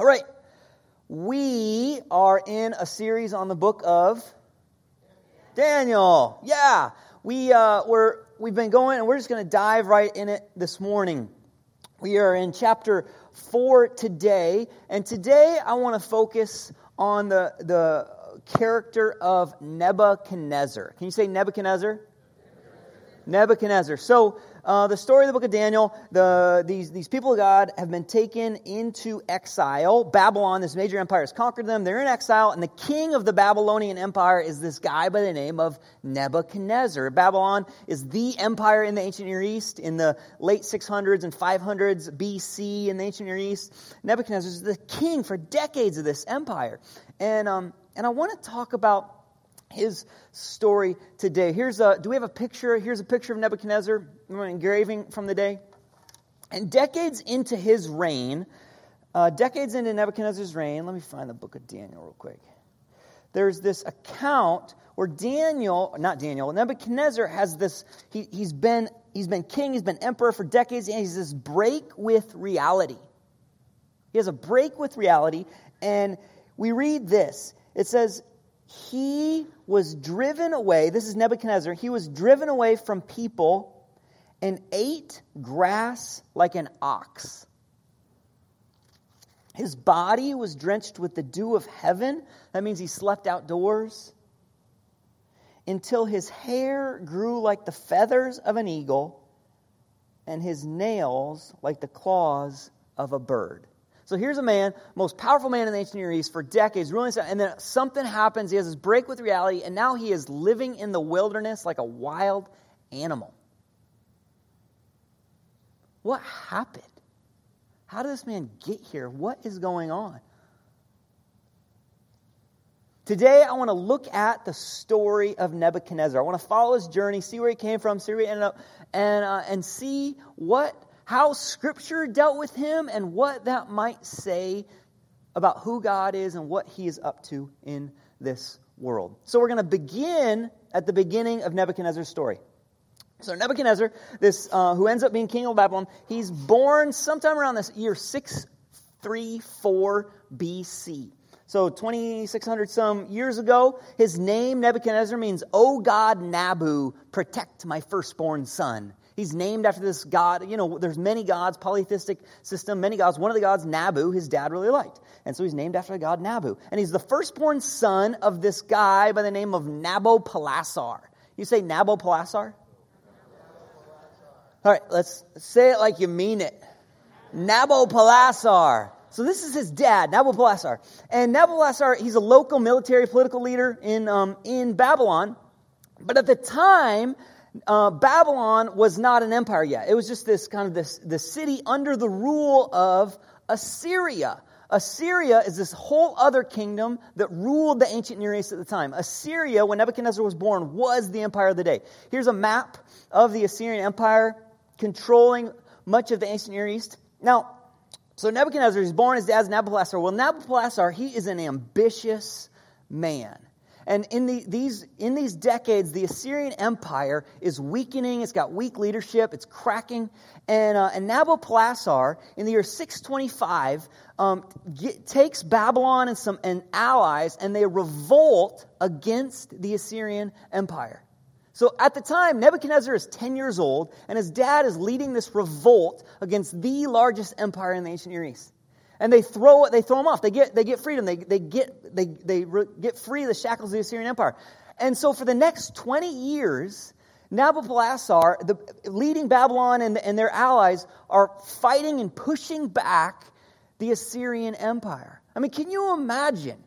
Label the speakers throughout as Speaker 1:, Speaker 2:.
Speaker 1: All right. We are in a series on the book of Daniel. Yeah. We, uh, we're, we've been going and we're just going to dive right in it this morning. We are in chapter 4 today. And today I want to focus on the, the character of Nebuchadnezzar. Can you say Nebuchadnezzar? Nebuchadnezzar. So, uh, the story of the book of Daniel, the, these, these people of God have been taken into exile. Babylon, this major empire, has conquered them. They're in exile, and the king of the Babylonian empire is this guy by the name of Nebuchadnezzar. Babylon is the empire in the ancient Near East in the late 600s and 500s BC in the ancient Near East. Nebuchadnezzar is the king for decades of this empire. And, um, and I want to talk about his story today. Here's a, do we have a picture? Here's a picture of Nebuchadnezzar, an engraving from the day. And decades into his reign, uh, decades into Nebuchadnezzar's reign, let me find the book of Daniel real quick. There's this account where Daniel, not Daniel, Nebuchadnezzar has this, he, he's, been, he's been king, he's been emperor for decades, and he's this break with reality. He has a break with reality, and we read this. It says, he was driven away. This is Nebuchadnezzar. He was driven away from people and ate grass like an ox. His body was drenched with the dew of heaven. That means he slept outdoors. Until his hair grew like the feathers of an eagle and his nails like the claws of a bird. So here's a man, most powerful man in the ancient Near East for decades, ruling, and then something happens. He has this break with reality, and now he is living in the wilderness like a wild animal. What happened? How did this man get here? What is going on? Today, I want to look at the story of Nebuchadnezzar. I want to follow his journey, see where he came from, see where he ended up, and, uh, and see what how Scripture dealt with him and what that might say about who God is and what he is up to in this world. So we're going to begin at the beginning of Nebuchadnezzar's story. So Nebuchadnezzar, this uh, who ends up being king of Babylon, he's born sometime around this year 634 BC. So 2600 some years ago, his name Nebuchadnezzar means, "O God Nabu, protect my firstborn son." He's named after this god. You know, there's many gods, polytheistic system, many gods. One of the gods, Nabu, his dad really liked. And so he's named after the god Nabu. And he's the firstborn son of this guy by the name of Nabopolassar. You say Nabopolassar? All right, let's say it like you mean it. Nabopolassar. So this is his dad, Nabopolassar. And Nabopolassar, he's a local military political leader in, um, in Babylon. But at the time, uh, Babylon was not an empire yet. It was just this kind of this, the city under the rule of Assyria. Assyria is this whole other kingdom that ruled the ancient Near East at the time. Assyria, when Nebuchadnezzar was born, was the empire of the day. Here's a map of the Assyrian empire controlling much of the ancient Near East. Now, so Nebuchadnezzar is born, his dad's Nabopolassar. Well, Nabopolassar, he is an ambitious man. And in, the, these, in these decades, the Assyrian Empire is weakening. It's got weak leadership. It's cracking. And, uh, and Nabopolassar, in the year 625, um, get, takes Babylon and some and allies, and they revolt against the Assyrian Empire. So at the time, Nebuchadnezzar is 10 years old, and his dad is leading this revolt against the largest empire in the ancient Near East and they throw they throw them off. They get, they get freedom. They, they get, they, they re, get free of the shackles of the Assyrian Empire. And so for the next 20 years, Nabopolassar, the leading Babylon and, and their allies are fighting and pushing back the Assyrian Empire. I mean, can you imagine?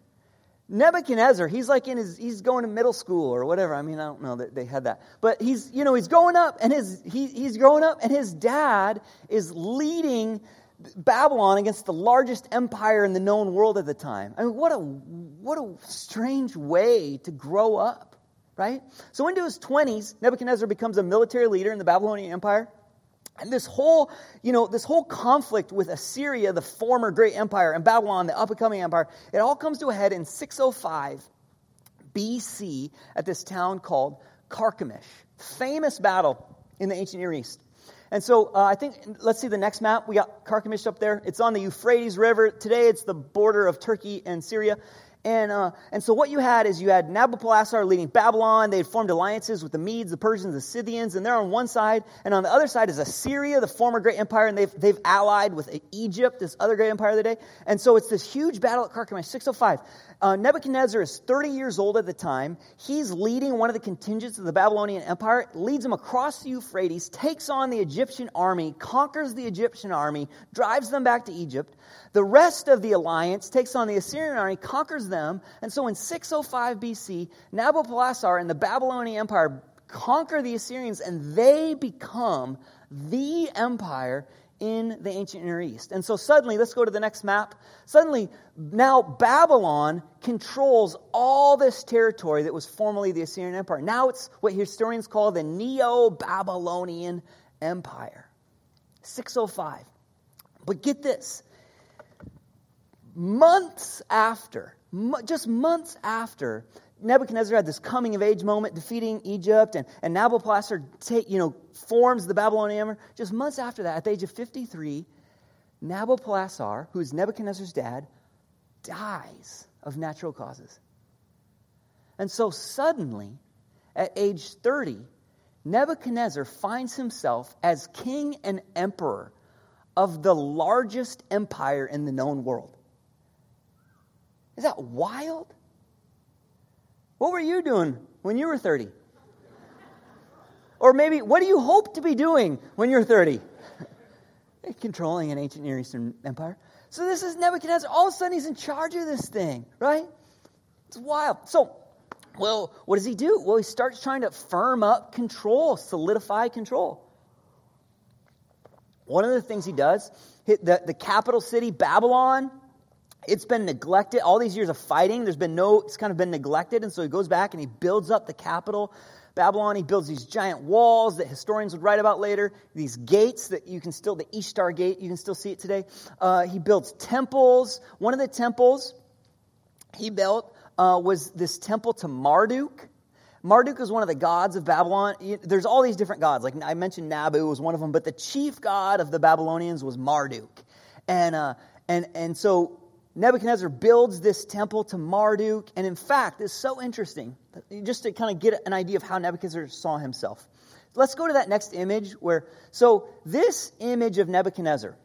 Speaker 1: Nebuchadnezzar, he's like in his, he's going to middle school or whatever. I mean, I don't know that they had that. But he's, you know, he's growing up and his, he, he's growing up and his dad is leading Babylon against the largest empire in the known world at the time. I mean, what a, what a strange way to grow up, right? So into his 20s, Nebuchadnezzar becomes a military leader in the Babylonian Empire. And this whole, you know, this whole conflict with Assyria, the former great empire, and Babylon, the up-and-coming empire, it all comes to a head in 605 BC at this town called Carchemish. Famous battle in the ancient Near East. And so uh, I think, let's see the next map. We got Carchemish up there. It's on the Euphrates River. Today it's the border of Turkey and Syria. And, uh, and so what you had is you had Nabopolassar leading Babylon. They had formed alliances with the Medes, the Persians, the Scythians, and they're on one side. And on the other side is Assyria, the former great empire, and they've, they've allied with Egypt, this other great empire of the day. And so it's this huge battle at Carchemish, 605. Uh, Nebuchadnezzar is 30 years old at the time. He's leading one of the contingents of the Babylonian Empire, leads them across the Euphrates, takes on the Egyptian army, conquers the Egyptian army, drives them back to Egypt. The rest of the alliance takes on the Assyrian army, conquers them. And so in 605 BC, Nabopolassar and the Babylonian Empire conquer the Assyrians, and they become the empire in the ancient Near East. And so suddenly, let's go to the next map. Suddenly, now Babylon controls all this territory that was formerly the Assyrian Empire. Now it's what historians call the Neo Babylonian Empire. 605. But get this months after, just months after Nebuchadnezzar had this coming of age moment, defeating Egypt, and, and Nabopolassar take, you know, forms the Babylonian Empire. Just months after that, at the age of 53, Nabopolassar, who is Nebuchadnezzar's dad, dies of natural causes. And so suddenly, at age 30, Nebuchadnezzar finds himself as king and emperor of the largest empire in the known world. Is that wild? What were you doing when you were 30? Or maybe, what do you hope to be doing when you're 30? Controlling an ancient Near Eastern empire. So this is Nebuchadnezzar. All of a sudden, he's in charge of this thing, right? It's wild. So, well, what does he do? Well, he starts trying to firm up control, solidify control. One of the things he does, the, the capital city, Babylon, it's been neglected. All these years of fighting, there's been no, it's kind of been neglected. And so he goes back and he builds up the capital, Babylon. He builds these giant walls that historians would write about later, these gates that you can still, the Ishtar Gate, you can still see it today. Uh, he builds temples. One of the temples he built uh, was this temple to Marduk. Marduk is one of the gods of Babylon. There's all these different gods. Like I mentioned, Nabu was one of them, but the chief god of the Babylonians was Marduk. And, uh, and, and so Nebuchadnezzar builds this temple to Marduk. And in fact, it's so interesting, just to kind of get an idea of how Nebuchadnezzar saw himself. Let's go to that next image where, so this image of Nebuchadnezzar,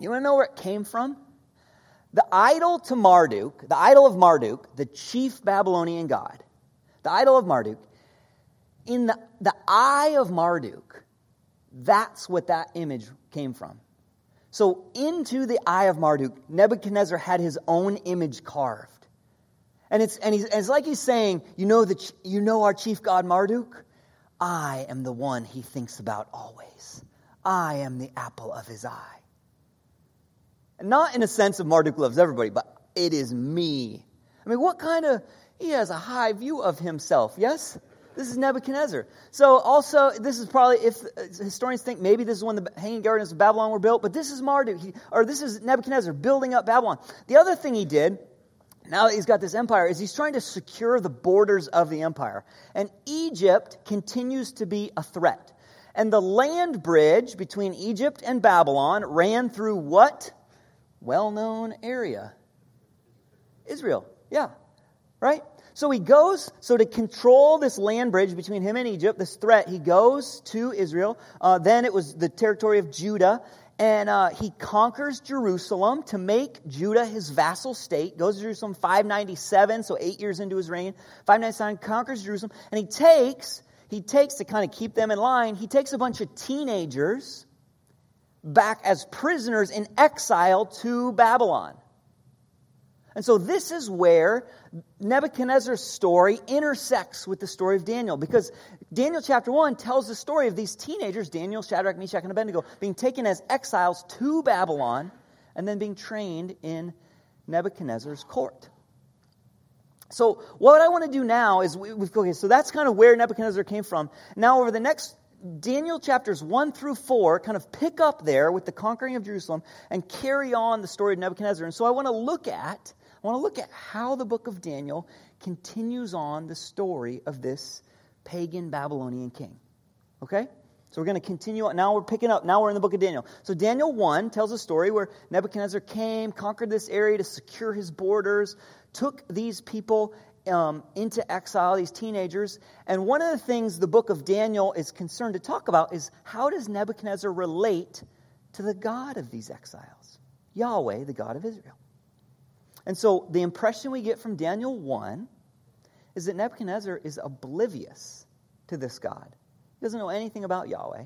Speaker 1: you want to know where it came from? The idol to Marduk, the idol of Marduk, the chief Babylonian god, the idol of Marduk, in the, the eye of Marduk, that's what that image came from. So, into the eye of Marduk, Nebuchadnezzar had his own image carved. And it's, and, he's, it's like he's saying, you know, the, you know our chief god Marduk? I am the one he thinks about always. I am the apple of his eye. And not in a sense of Marduk loves everybody, but it is me. I mean, what kind of, he has a high view of himself, yes? This is Nebuchadnezzar. So also, this is probably, if uh, historians think maybe this is when the Hanging Gardens of Babylon were built, but this is Marduk, he, or this is Nebuchadnezzar building up Babylon. The other thing he did, now that he's got this empire, is he's trying to secure the borders of the empire. And Egypt continues to be a threat. And the land bridge between Egypt and Babylon ran through what? Well known area. Israel. Yeah. Right? So he goes, so to control this land bridge between him and Egypt, this threat, he goes to Israel. Uh, then it was the territory of Judah. And uh, he conquers Jerusalem to make Judah his vassal state. Goes to Jerusalem 597, so eight years into his reign. 597 conquers Jerusalem. And he takes, he takes to kind of keep them in line, he takes a bunch of teenagers back as prisoners in exile to Babylon. And so this is where Nebuchadnezzar's story intersects with the story of Daniel because Daniel chapter 1 tells the story of these teenagers, Daniel, Shadrach, Meshach, and Abednego, being taken as exiles to Babylon and then being trained in Nebuchadnezzar's court. So, what I want to do now is, we, okay, so that's kind of where Nebuchadnezzar came from. Now, over the next Daniel chapters 1 through 4 kind of pick up there with the conquering of Jerusalem and carry on the story of Nebuchadnezzar. And so I want to look at I want to look at how the book of Daniel continues on the story of this pagan Babylonian king. Okay? So we're going to continue. Now we're picking up. Now we're in the book of Daniel. So Daniel 1 tells a story where Nebuchadnezzar came, conquered this area to secure his borders, took these people um, into exile, these teenagers. And one of the things the book of Daniel is concerned to talk about is how does Nebuchadnezzar relate to the God of these exiles? Yahweh, the God of Israel. And so the impression we get from Daniel 1 is that Nebuchadnezzar is oblivious to this God. He doesn't know anything about Yahweh.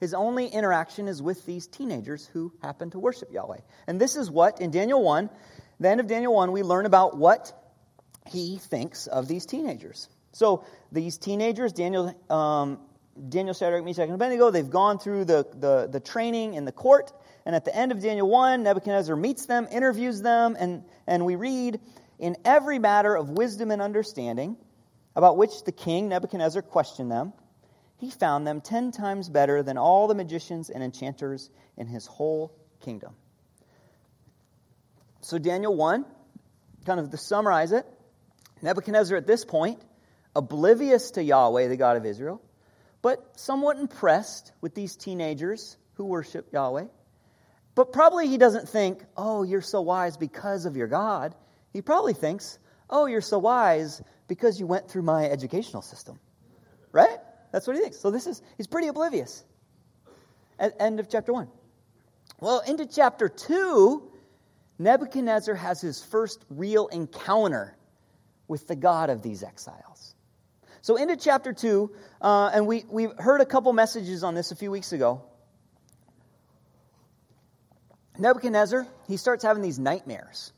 Speaker 1: His only interaction is with these teenagers who happen to worship Yahweh. And this is what, in Daniel 1, the end of Daniel 1, we learn about what he thinks of these teenagers. So these teenagers, Daniel, um, Daniel, Shadrach, Meshach, and Abednego, they've gone through the, the, the training in the court. And at the end of Daniel 1, Nebuchadnezzar meets them, interviews them, and, and we read, In every matter of wisdom and understanding, about which the king Nebuchadnezzar questioned them, he found them ten times better than all the magicians and enchanters in his whole kingdom. So, Daniel 1, kind of to summarize it, Nebuchadnezzar at this point, oblivious to Yahweh, the God of Israel, but somewhat impressed with these teenagers who worship Yahweh. But probably he doesn't think, oh, you're so wise because of your God. He probably thinks, oh, you're so wise because you went through my educational system. Right? That's what he thinks. So this is, he's pretty oblivious. At end of chapter 1. Well, into chapter 2, Nebuchadnezzar has his first real encounter with the God of these exiles. So, into chapter 2, uh, and we, we heard a couple messages on this a few weeks ago. Nebuchadnezzar, he starts having these nightmares.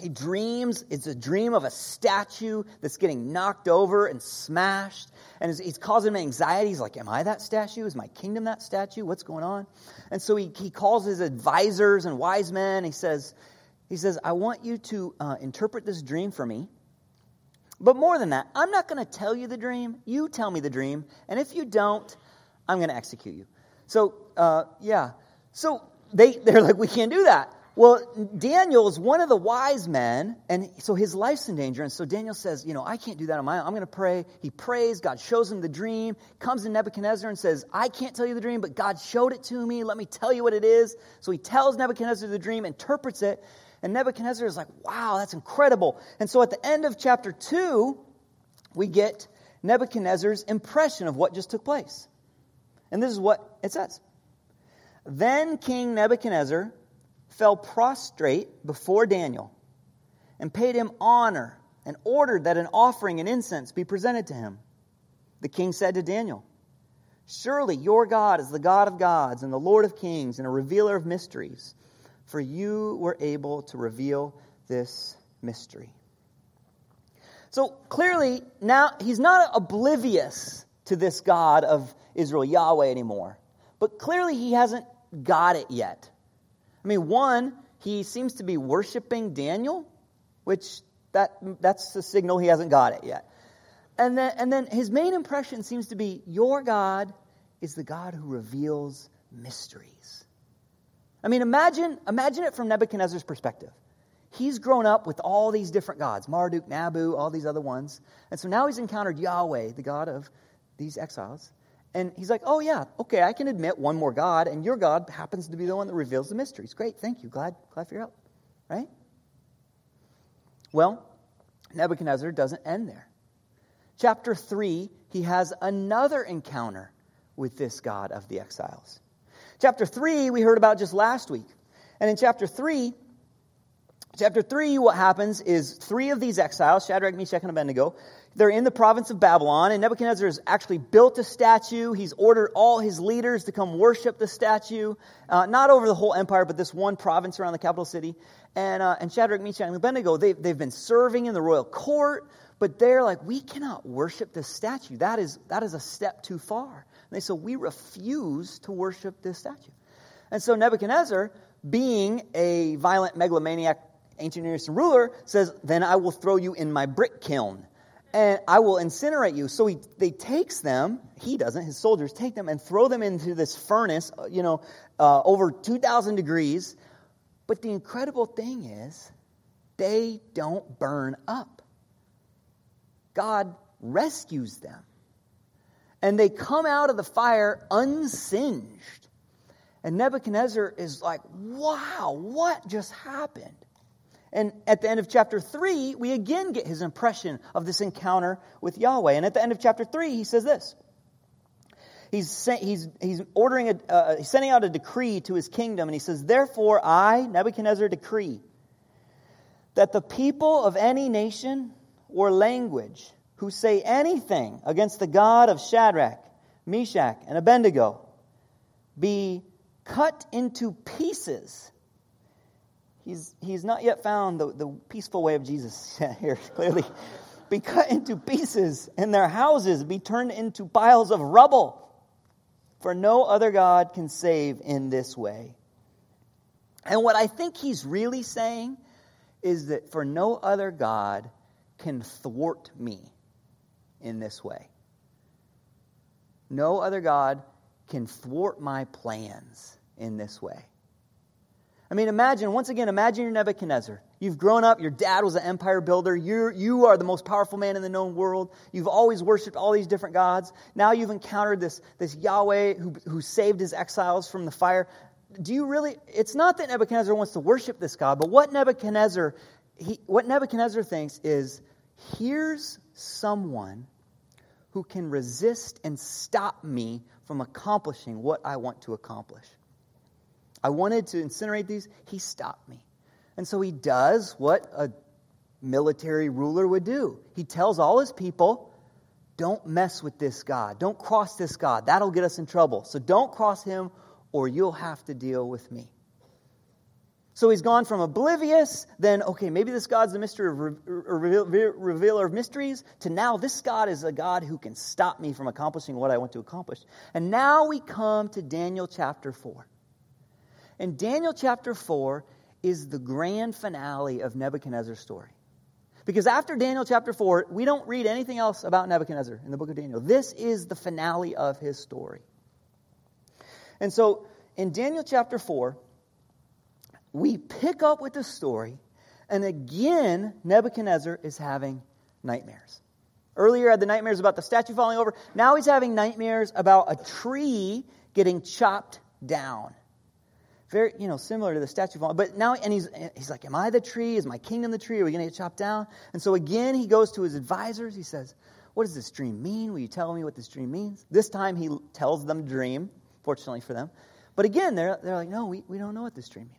Speaker 1: He dreams, it's a dream of a statue that's getting knocked over and smashed. And he's causing him anxiety. He's like, Am I that statue? Is my kingdom that statue? What's going on? And so he, he calls his advisors and wise men. He says, he says, I want you to uh, interpret this dream for me. But more than that, I'm not going to tell you the dream. You tell me the dream. And if you don't, I'm going to execute you. So, uh, yeah. So they, they're like, we can't do that. Well, Daniel is one of the wise men, and so his life's in danger. And so Daniel says, You know, I can't do that on my own. I'm going to pray. He prays. God shows him the dream, comes to Nebuchadnezzar and says, I can't tell you the dream, but God showed it to me. Let me tell you what it is. So he tells Nebuchadnezzar the dream, interprets it, and Nebuchadnezzar is like, Wow, that's incredible. And so at the end of chapter 2, we get Nebuchadnezzar's impression of what just took place. And this is what it says Then King Nebuchadnezzar fell prostrate before Daniel and paid him honor and ordered that an offering and incense be presented to him. The king said to Daniel, Surely your God is the God of gods and the Lord of kings and a revealer of mysteries, for you were able to reveal this mystery. So clearly, now he's not oblivious to this God of Israel, Yahweh, anymore. But clearly, he hasn't got it yet. I mean, one, he seems to be worshiping Daniel, which that, that's a signal he hasn't got it yet. And then, and then his main impression seems to be your God is the God who reveals mysteries. I mean, imagine, imagine it from Nebuchadnezzar's perspective. He's grown up with all these different gods Marduk, Nabu, all these other ones. And so now he's encountered Yahweh, the God of these exiles. And he's like, oh, yeah, okay, I can admit one more God, and your God happens to be the one that reveals the mysteries. Great, thank you. Glad, glad for your help. Right? Well, Nebuchadnezzar doesn't end there. Chapter 3, he has another encounter with this God of the exiles. Chapter 3, we heard about just last week. And in chapter 3, chapter 3, what happens is three of these exiles, Shadrach, Meshach, and Abednego, they're in the province of Babylon, and Nebuchadnezzar has actually built a statue. He's ordered all his leaders to come worship the statue, uh, not over the whole empire, but this one province around the capital city. And, uh, and Shadrach, Meshach, and Abednego, they've, they've been serving in the royal court, but they're like, we cannot worship this statue. That is, that is a step too far. And they said, we refuse to worship this statue. And so Nebuchadnezzar, being a violent megalomaniac ancient Near Eastern ruler, says, then I will throw you in my brick kiln and I will incinerate you. So he they takes them, he doesn't, his soldiers take them and throw them into this furnace, uh, you know, uh, over 2,000 degrees. But the incredible thing is, they don't burn up. God rescues them. and they come out of the fire unsinged. And Nebuchadnezzar is like, wow, what just happened? And at the end of chapter 3, we again get his impression of this encounter with Yahweh. And at the end of chapter 3, he says this. He's, he's, he's ordering a, uh, he's sending out a decree to his kingdom, and he says, Therefore, I, Nebuchadnezzar, decree that the people of any nation or language who say anything against the God of Shadrach, Meshach, and Abednego be cut into pieces He's, he's not yet found the, the peaceful way of Jesus here, clearly. Be cut into pieces, and their houses be turned into piles of rubble. For no other God can save in this way. And what I think he's really saying is that for no other God can thwart me in this way. No other God can thwart my plans in this way. I mean, imagine, once again, imagine you're Nebuchadnezzar. You've grown up, your dad was an empire builder, you're, you are the most powerful man in the known world. You've always worshiped all these different gods. Now you've encountered this, this Yahweh who, who saved his exiles from the fire. Do you really, it's not that Nebuchadnezzar wants to worship this God, but what Nebuchadnezzar, he, what Nebuchadnezzar thinks is, here's someone who can resist and stop me from accomplishing what I want to accomplish. I wanted to incinerate these. He stopped me. And so he does what a military ruler would do. He tells all his people, don't mess with this God. Don't cross this God. That'll get us in trouble. So don't cross him, or you'll have to deal with me. So he's gone from oblivious, then, okay, maybe this God's the mystery of re- revealer of mysteries, to now this God is a God who can stop me from accomplishing what I want to accomplish. And now we come to Daniel chapter 4. And Daniel chapter 4 is the grand finale of Nebuchadnezzar's story. Because after Daniel chapter 4, we don't read anything else about Nebuchadnezzar in the book of Daniel. This is the finale of his story. And so in Daniel chapter 4, we pick up with the story, and again, Nebuchadnezzar is having nightmares. Earlier, had the nightmares about the statue falling over. Now he's having nightmares about a tree getting chopped down. Very, you know, similar to the statue of But now, and he's, he's like, Am I the tree? Is my kingdom the tree? Are we going to get chopped down? And so again, he goes to his advisors. He says, What does this dream mean? Will you tell me what this dream means? This time he tells them the dream, fortunately for them. But again, they're, they're like, No, we, we don't know what this dream means.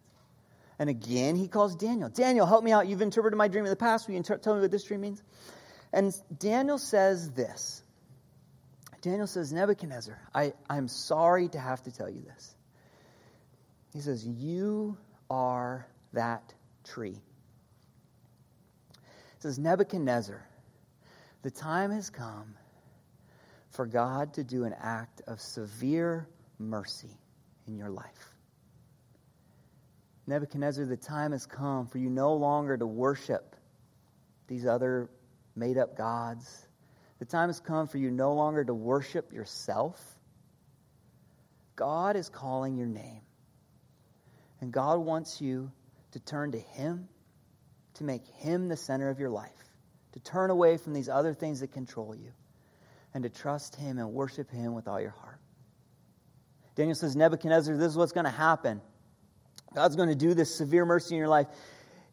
Speaker 1: And again, he calls Daniel. Daniel, help me out. You've interpreted my dream in the past. Will you inter- tell me what this dream means? And Daniel says this Daniel says, Nebuchadnezzar, I, I'm sorry to have to tell you this. He says, You are that tree. He says, Nebuchadnezzar, the time has come for God to do an act of severe mercy in your life. Nebuchadnezzar, the time has come for you no longer to worship these other made up gods. The time has come for you no longer to worship yourself. God is calling your name. And God wants you to turn to Him, to make Him the center of your life, to turn away from these other things that control you, and to trust Him and worship Him with all your heart. Daniel says, Nebuchadnezzar, this is what's going to happen. God's going to do this severe mercy in your life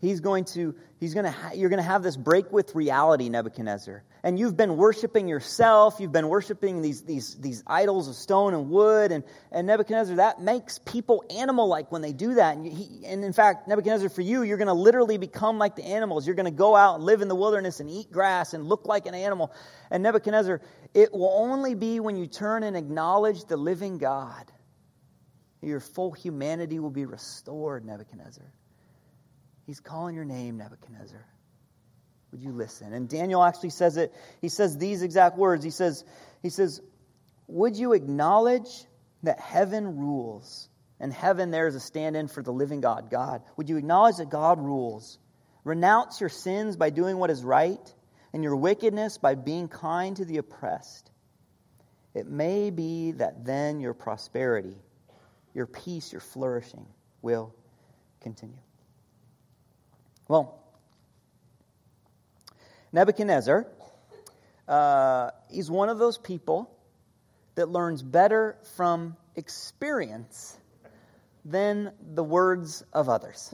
Speaker 1: he's going to he's going to ha- you're going to have this break with reality nebuchadnezzar. And you've been worshiping yourself you've been worshiping these these these idols of stone and wood and and nebuchadnezzar that makes people animal like when they do that. And, he, and in fact nebuchadnezzar for you you're going to literally become like the animals. You're going to go out and live in the wilderness and eat grass and look like an animal. And nebuchadnezzar it will only be when you turn and acknowledge the living god your full humanity will be restored nebuchadnezzar He's calling your name, Nebuchadnezzar. Would you listen? And Daniel actually says it. He says these exact words. He says, he says, Would you acknowledge that heaven rules? And heaven there is a stand in for the living God, God. Would you acknowledge that God rules? Renounce your sins by doing what is right, and your wickedness by being kind to the oppressed. It may be that then your prosperity, your peace, your flourishing will continue. Well, Nebuchadnezzar, uh, he's one of those people that learns better from experience than the words of others.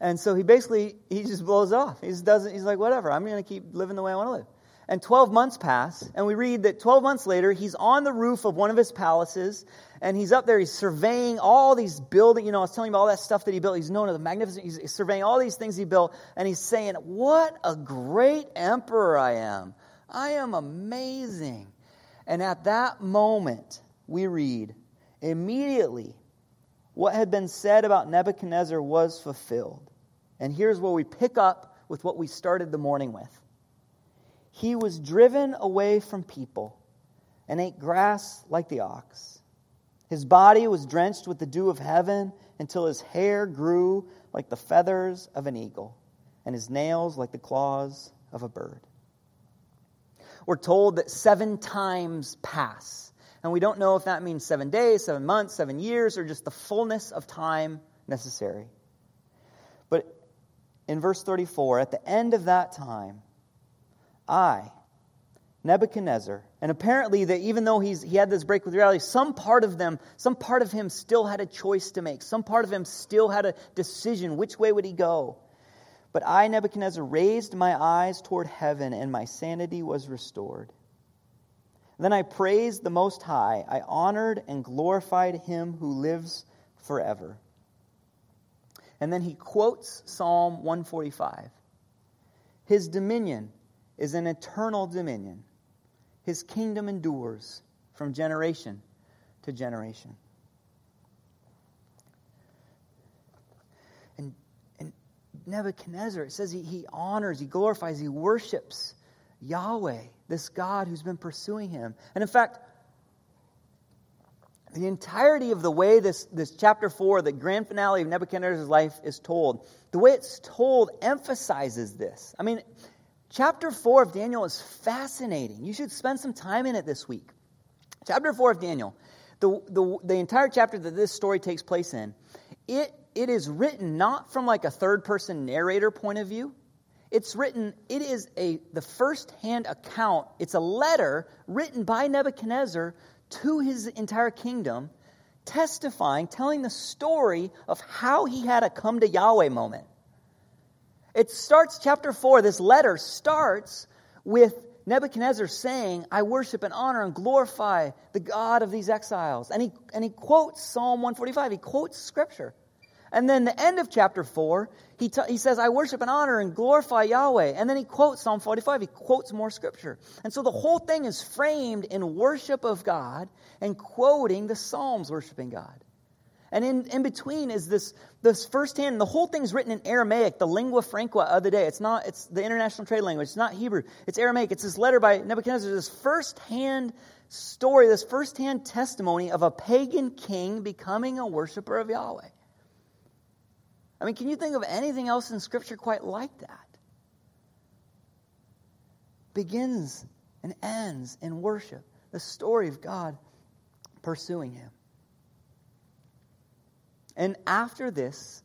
Speaker 1: And so he basically he just blows off. He just doesn't. He's like, whatever. I'm going to keep living the way I want to live. And 12 months pass, and we read that 12 months later, he's on the roof of one of his palaces, and he's up there. He's surveying all these buildings. You know, I was telling you about all that stuff that he built. He's known as the magnificent. He's surveying all these things he built, and he's saying, "What a great emperor I am! I am amazing." And at that moment, we read, immediately, what had been said about Nebuchadnezzar was fulfilled. And here's where we pick up with what we started the morning with. He was driven away from people and ate grass like the ox. His body was drenched with the dew of heaven until his hair grew like the feathers of an eagle and his nails like the claws of a bird. We're told that seven times pass. And we don't know if that means seven days, seven months, seven years, or just the fullness of time necessary. But in verse 34, at the end of that time, I, Nebuchadnezzar, and apparently that even though he's, he had this break with reality, some part of them, some part of him still had a choice to make. Some part of him still had a decision. Which way would he go? But I, Nebuchadnezzar, raised my eyes toward heaven, and my sanity was restored. Then I praised the Most High. I honored and glorified him who lives forever. And then he quotes Psalm 145 His dominion is an eternal dominion, His kingdom endures from generation to generation. And, and Nebuchadnezzar, it says he, he honors, he glorifies, he worships Yahweh, this God who's been pursuing him. And in fact, the entirety of the way this, this chapter 4, the grand finale of Nebuchadnezzar's life, is told, the way it's told emphasizes this. I mean, chapter 4 of Daniel is fascinating. You should spend some time in it this week. Chapter 4 of Daniel, the, the, the entire chapter that this story takes place in, it, it is written not from like a third person narrator point of view. It's written, it is a the first-hand account. It's a letter written by Nebuchadnezzar to his entire kingdom, testifying, telling the story of how he had a come to Yahweh moment. It starts, chapter 4, this letter starts with Nebuchadnezzar saying, I worship and honor and glorify the God of these exiles. And he, and he quotes Psalm 145, he quotes scripture. And then the end of chapter 4, he, t- he says, I worship and honor and glorify Yahweh. And then he quotes Psalm 45. He quotes more scripture. And so the whole thing is framed in worship of God and quoting the Psalms worshiping God. And in, in between is this, this firsthand, and the whole thing's written in Aramaic, the lingua franca of the day. It's not, it's the international trade language. It's not Hebrew. It's Aramaic. It's this letter by Nebuchadnezzar, this firsthand story, this firsthand testimony of a pagan king becoming a worshiper of Yahweh. I mean, can you think of anything else in Scripture quite like that? Begins and ends in worship. The story of God pursuing him. And after this,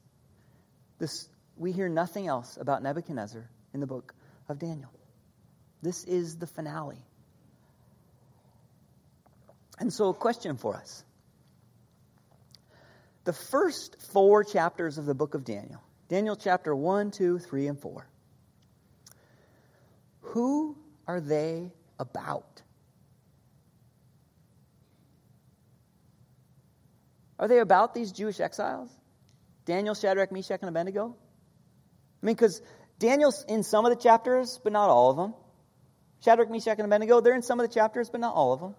Speaker 1: this we hear nothing else about Nebuchadnezzar in the book of Daniel. This is the finale. And so, a question for us the first four chapters of the book of Daniel Daniel chapter 1, 2, 3, and 4. Who are they about? Are they about these Jewish exiles? Daniel, Shadrach, Meshach, and Abednego? I mean, because Daniel's in some of the chapters, but not all of them. Shadrach, Meshach, and Abednego, they're in some of the chapters, but not all of them.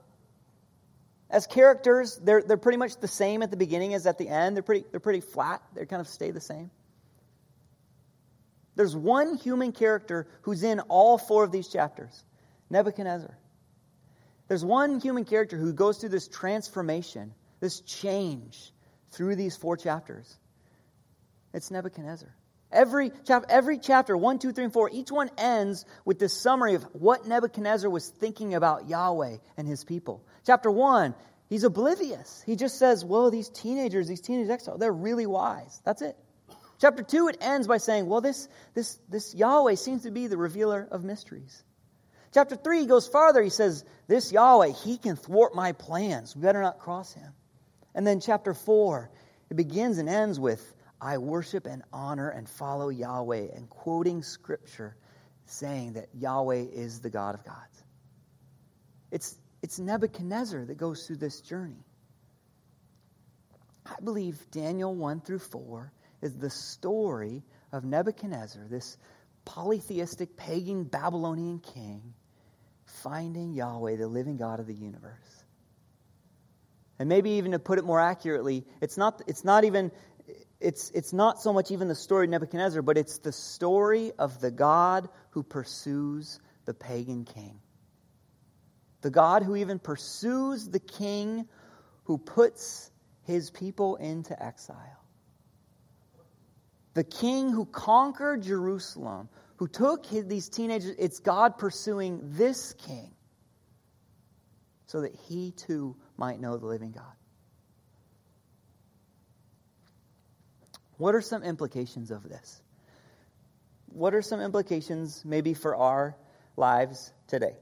Speaker 1: As characters, they're, they're pretty much the same at the beginning as at the end. They're pretty, they're pretty flat, they kind of stay the same. There's one human character who's in all four of these chapters Nebuchadnezzar. There's one human character who goes through this transformation, this change through these four chapters. It's Nebuchadnezzar. Every, chap- every chapter, 1, 2, 3, and 4, each one ends with this summary of what Nebuchadnezzar was thinking about Yahweh and his people. Chapter 1, he's oblivious. He just says, Whoa, these teenagers, these teenage exiles, they're really wise. That's it. Chapter 2, it ends by saying, Well, this, this, this Yahweh seems to be the revealer of mysteries. Chapter 3, he goes farther. He says, This Yahweh, he can thwart my plans. We better not cross him. And then chapter 4, it begins and ends with, I worship and honor and follow Yahweh, and quoting scripture saying that Yahweh is the God of gods. It's, it's Nebuchadnezzar that goes through this journey. I believe Daniel 1 through 4 is the story of Nebuchadnezzar, this polytheistic pagan Babylonian king, finding Yahweh, the living God of the universe. And maybe even to put it more accurately, it's not, it's not even it's, it's not so much even the story of Nebuchadnezzar, but it's the story of the God who pursues the pagan king. The God who even pursues the king who puts his people into exile. The king who conquered Jerusalem, who took his, these teenagers, it's God pursuing this king so that he too might know the living God. What are some implications of this? What are some implications maybe for our lives today?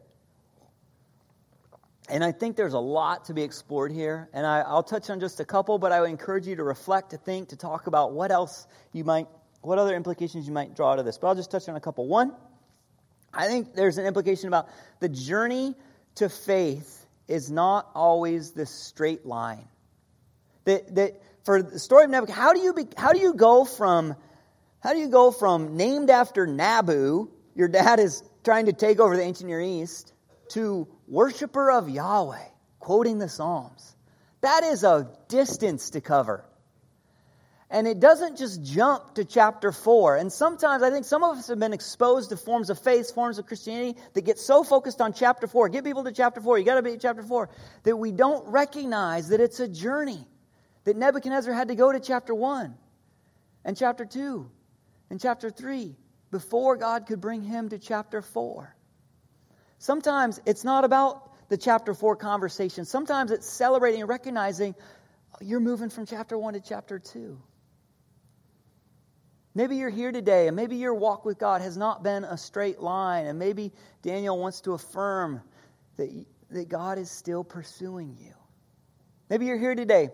Speaker 1: And I think there's a lot to be explored here, and I, will touch on just a couple, but I would encourage you to reflect, to think, to talk about what else you might, what other implications you might draw of this. But I'll just touch on a couple. One, I think there's an implication about the journey to faith is not always this straight line. That, that for the story of Nebuchadnezzar, how do you, be, how do you go from, how do you go from named after Nabu, your dad is trying to take over the ancient Near East, to worshiper of Yahweh, quoting the Psalms. That is a distance to cover. And it doesn't just jump to chapter 4. And sometimes I think some of us have been exposed to forms of faith, forms of Christianity that get so focused on chapter 4. Get people to chapter 4. You got to be at chapter 4. That we don't recognize that it's a journey. That Nebuchadnezzar had to go to chapter 1 and chapter 2 and chapter 3 before God could bring him to chapter 4. Sometimes it's not about the chapter 4 conversation. Sometimes it's celebrating and recognizing you're moving from chapter 1 to chapter 2. Maybe you're here today, and maybe your walk with God has not been a straight line, and maybe Daniel wants to affirm that, that God is still pursuing you. Maybe you're here today.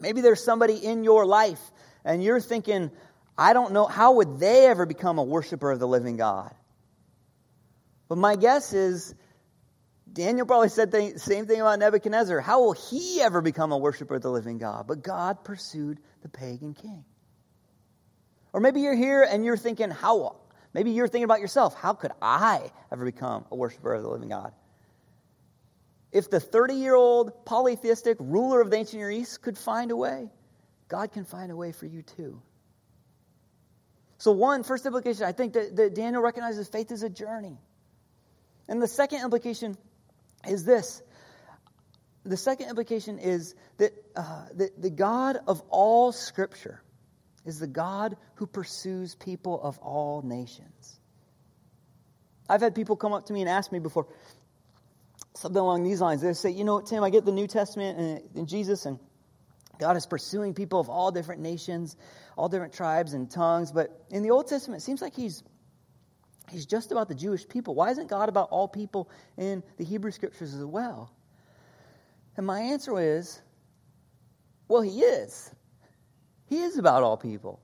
Speaker 1: Maybe there's somebody in your life, and you're thinking, I don't know, how would they ever become a worshiper of the living God? But my guess is Daniel probably said the same thing about Nebuchadnezzar. How will he ever become a worshiper of the living God? But God pursued the pagan king. Or maybe you're here and you're thinking, how? Maybe you're thinking about yourself. How could I ever become a worshiper of the living God? If the 30 year old polytheistic ruler of the ancient Near East could find a way, God can find a way for you too. So, one, first implication, I think that, that Daniel recognizes faith is a journey. And the second implication is this the second implication is that, uh, that the God of all Scripture is the God who pursues people of all nations. I've had people come up to me and ask me before something along these lines. They say, You know Tim, I get the New Testament and, and Jesus, and God is pursuing people of all different nations, all different tribes and tongues. But in the Old Testament, it seems like He's He's just about the Jewish people. Why isn't God about all people in the Hebrew scriptures as well? And my answer is, well, he is. He is about all people.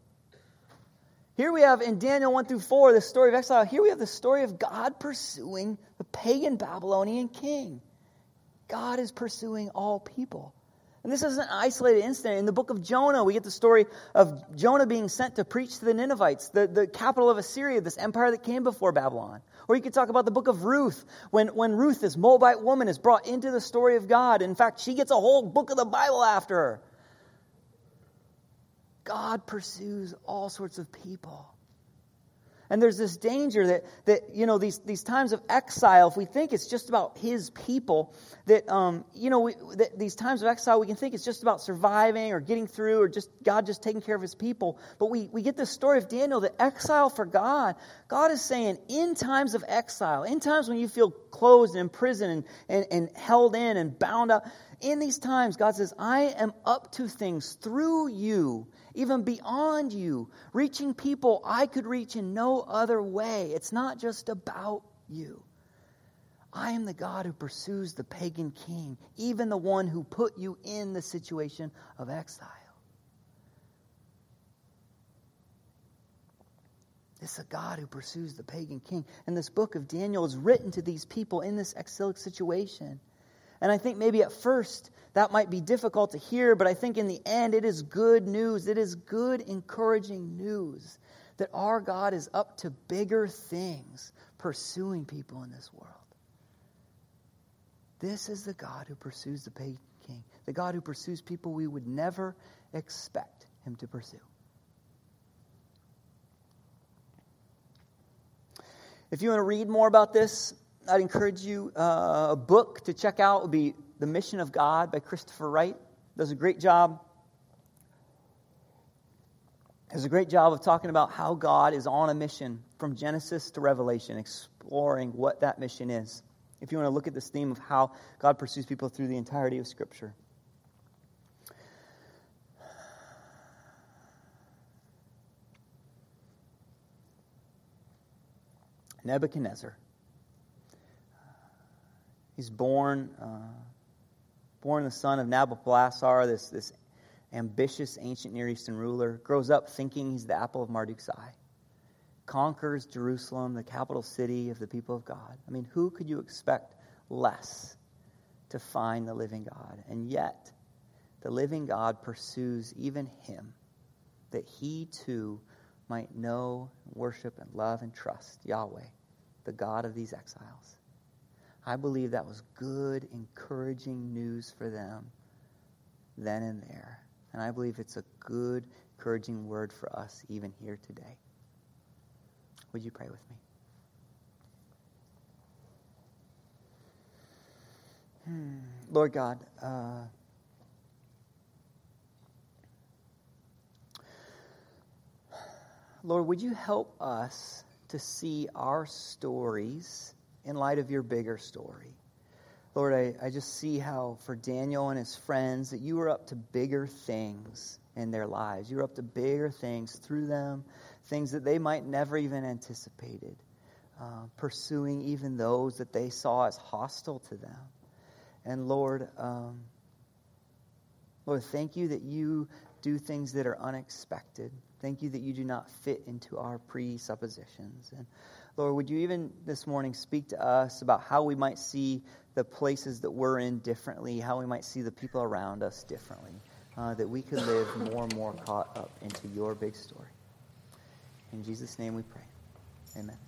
Speaker 1: Here we have in Daniel 1 through 4, the story of exile. Here we have the story of God pursuing the pagan Babylonian king. God is pursuing all people. And this is an isolated incident. In the book of Jonah, we get the story of Jonah being sent to preach to the Ninevites, the, the capital of Assyria, this empire that came before Babylon. Or you could talk about the book of Ruth, when, when Ruth, this Moabite woman, is brought into the story of God. In fact, she gets a whole book of the Bible after her. God pursues all sorts of people. And there's this danger that, that you know, these, these times of exile, if we think it's just about his people, that, um, you know, we, that these times of exile, we can think it's just about surviving or getting through or just God just taking care of his people. But we, we get this story of Daniel, the exile for God, God is saying, in times of exile, in times when you feel closed and imprisoned and, and, and held in and bound up, in these times, God says, I am up to things through you even beyond you, reaching people I could reach in no other way. It's not just about you. I am the God who pursues the pagan king, even the one who put you in the situation of exile. This is a God who pursues the pagan king. And this book of Daniel is written to these people in this exilic situation. And I think maybe at first that might be difficult to hear, but I think in the end it is good news. It is good, encouraging news that our God is up to bigger things pursuing people in this world. This is the God who pursues the pagan king, the God who pursues people we would never expect him to pursue. If you want to read more about this, I'd encourage you uh, a book to check out would be The Mission of God by Christopher Wright. Does a great job. Does a great job of talking about how God is on a mission from Genesis to Revelation, exploring what that mission is. If you want to look at this theme of how God pursues people through the entirety of Scripture. Nebuchadnezzar. He's born, uh, born the son of Nabopolassar, this, this ambitious ancient Near Eastern ruler. Grows up thinking he's the apple of Marduk's eye. Conquers Jerusalem, the capital city of the people of God. I mean, who could you expect less to find the living God? And yet, the living God pursues even him, that he too might know, worship, and love and trust Yahweh the God of these exiles. I believe that was good, encouraging news for them then and there. And I believe it's a good, encouraging word for us even here today. Would you pray with me? Hmm. Lord God, uh, Lord, would you help us to see our stories in light of your bigger story. Lord, I, I just see how for Daniel and his friends that you were up to bigger things in their lives. You were up to bigger things through them, things that they might never even anticipated, uh, pursuing even those that they saw as hostile to them. And Lord, um, Lord, thank you that you do things that are unexpected. Thank you that you do not fit into our presuppositions. And Lord, would you even this morning speak to us about how we might see the places that we're in differently, how we might see the people around us differently, uh, that we could live more and more caught up into your big story. In Jesus' name we pray. Amen.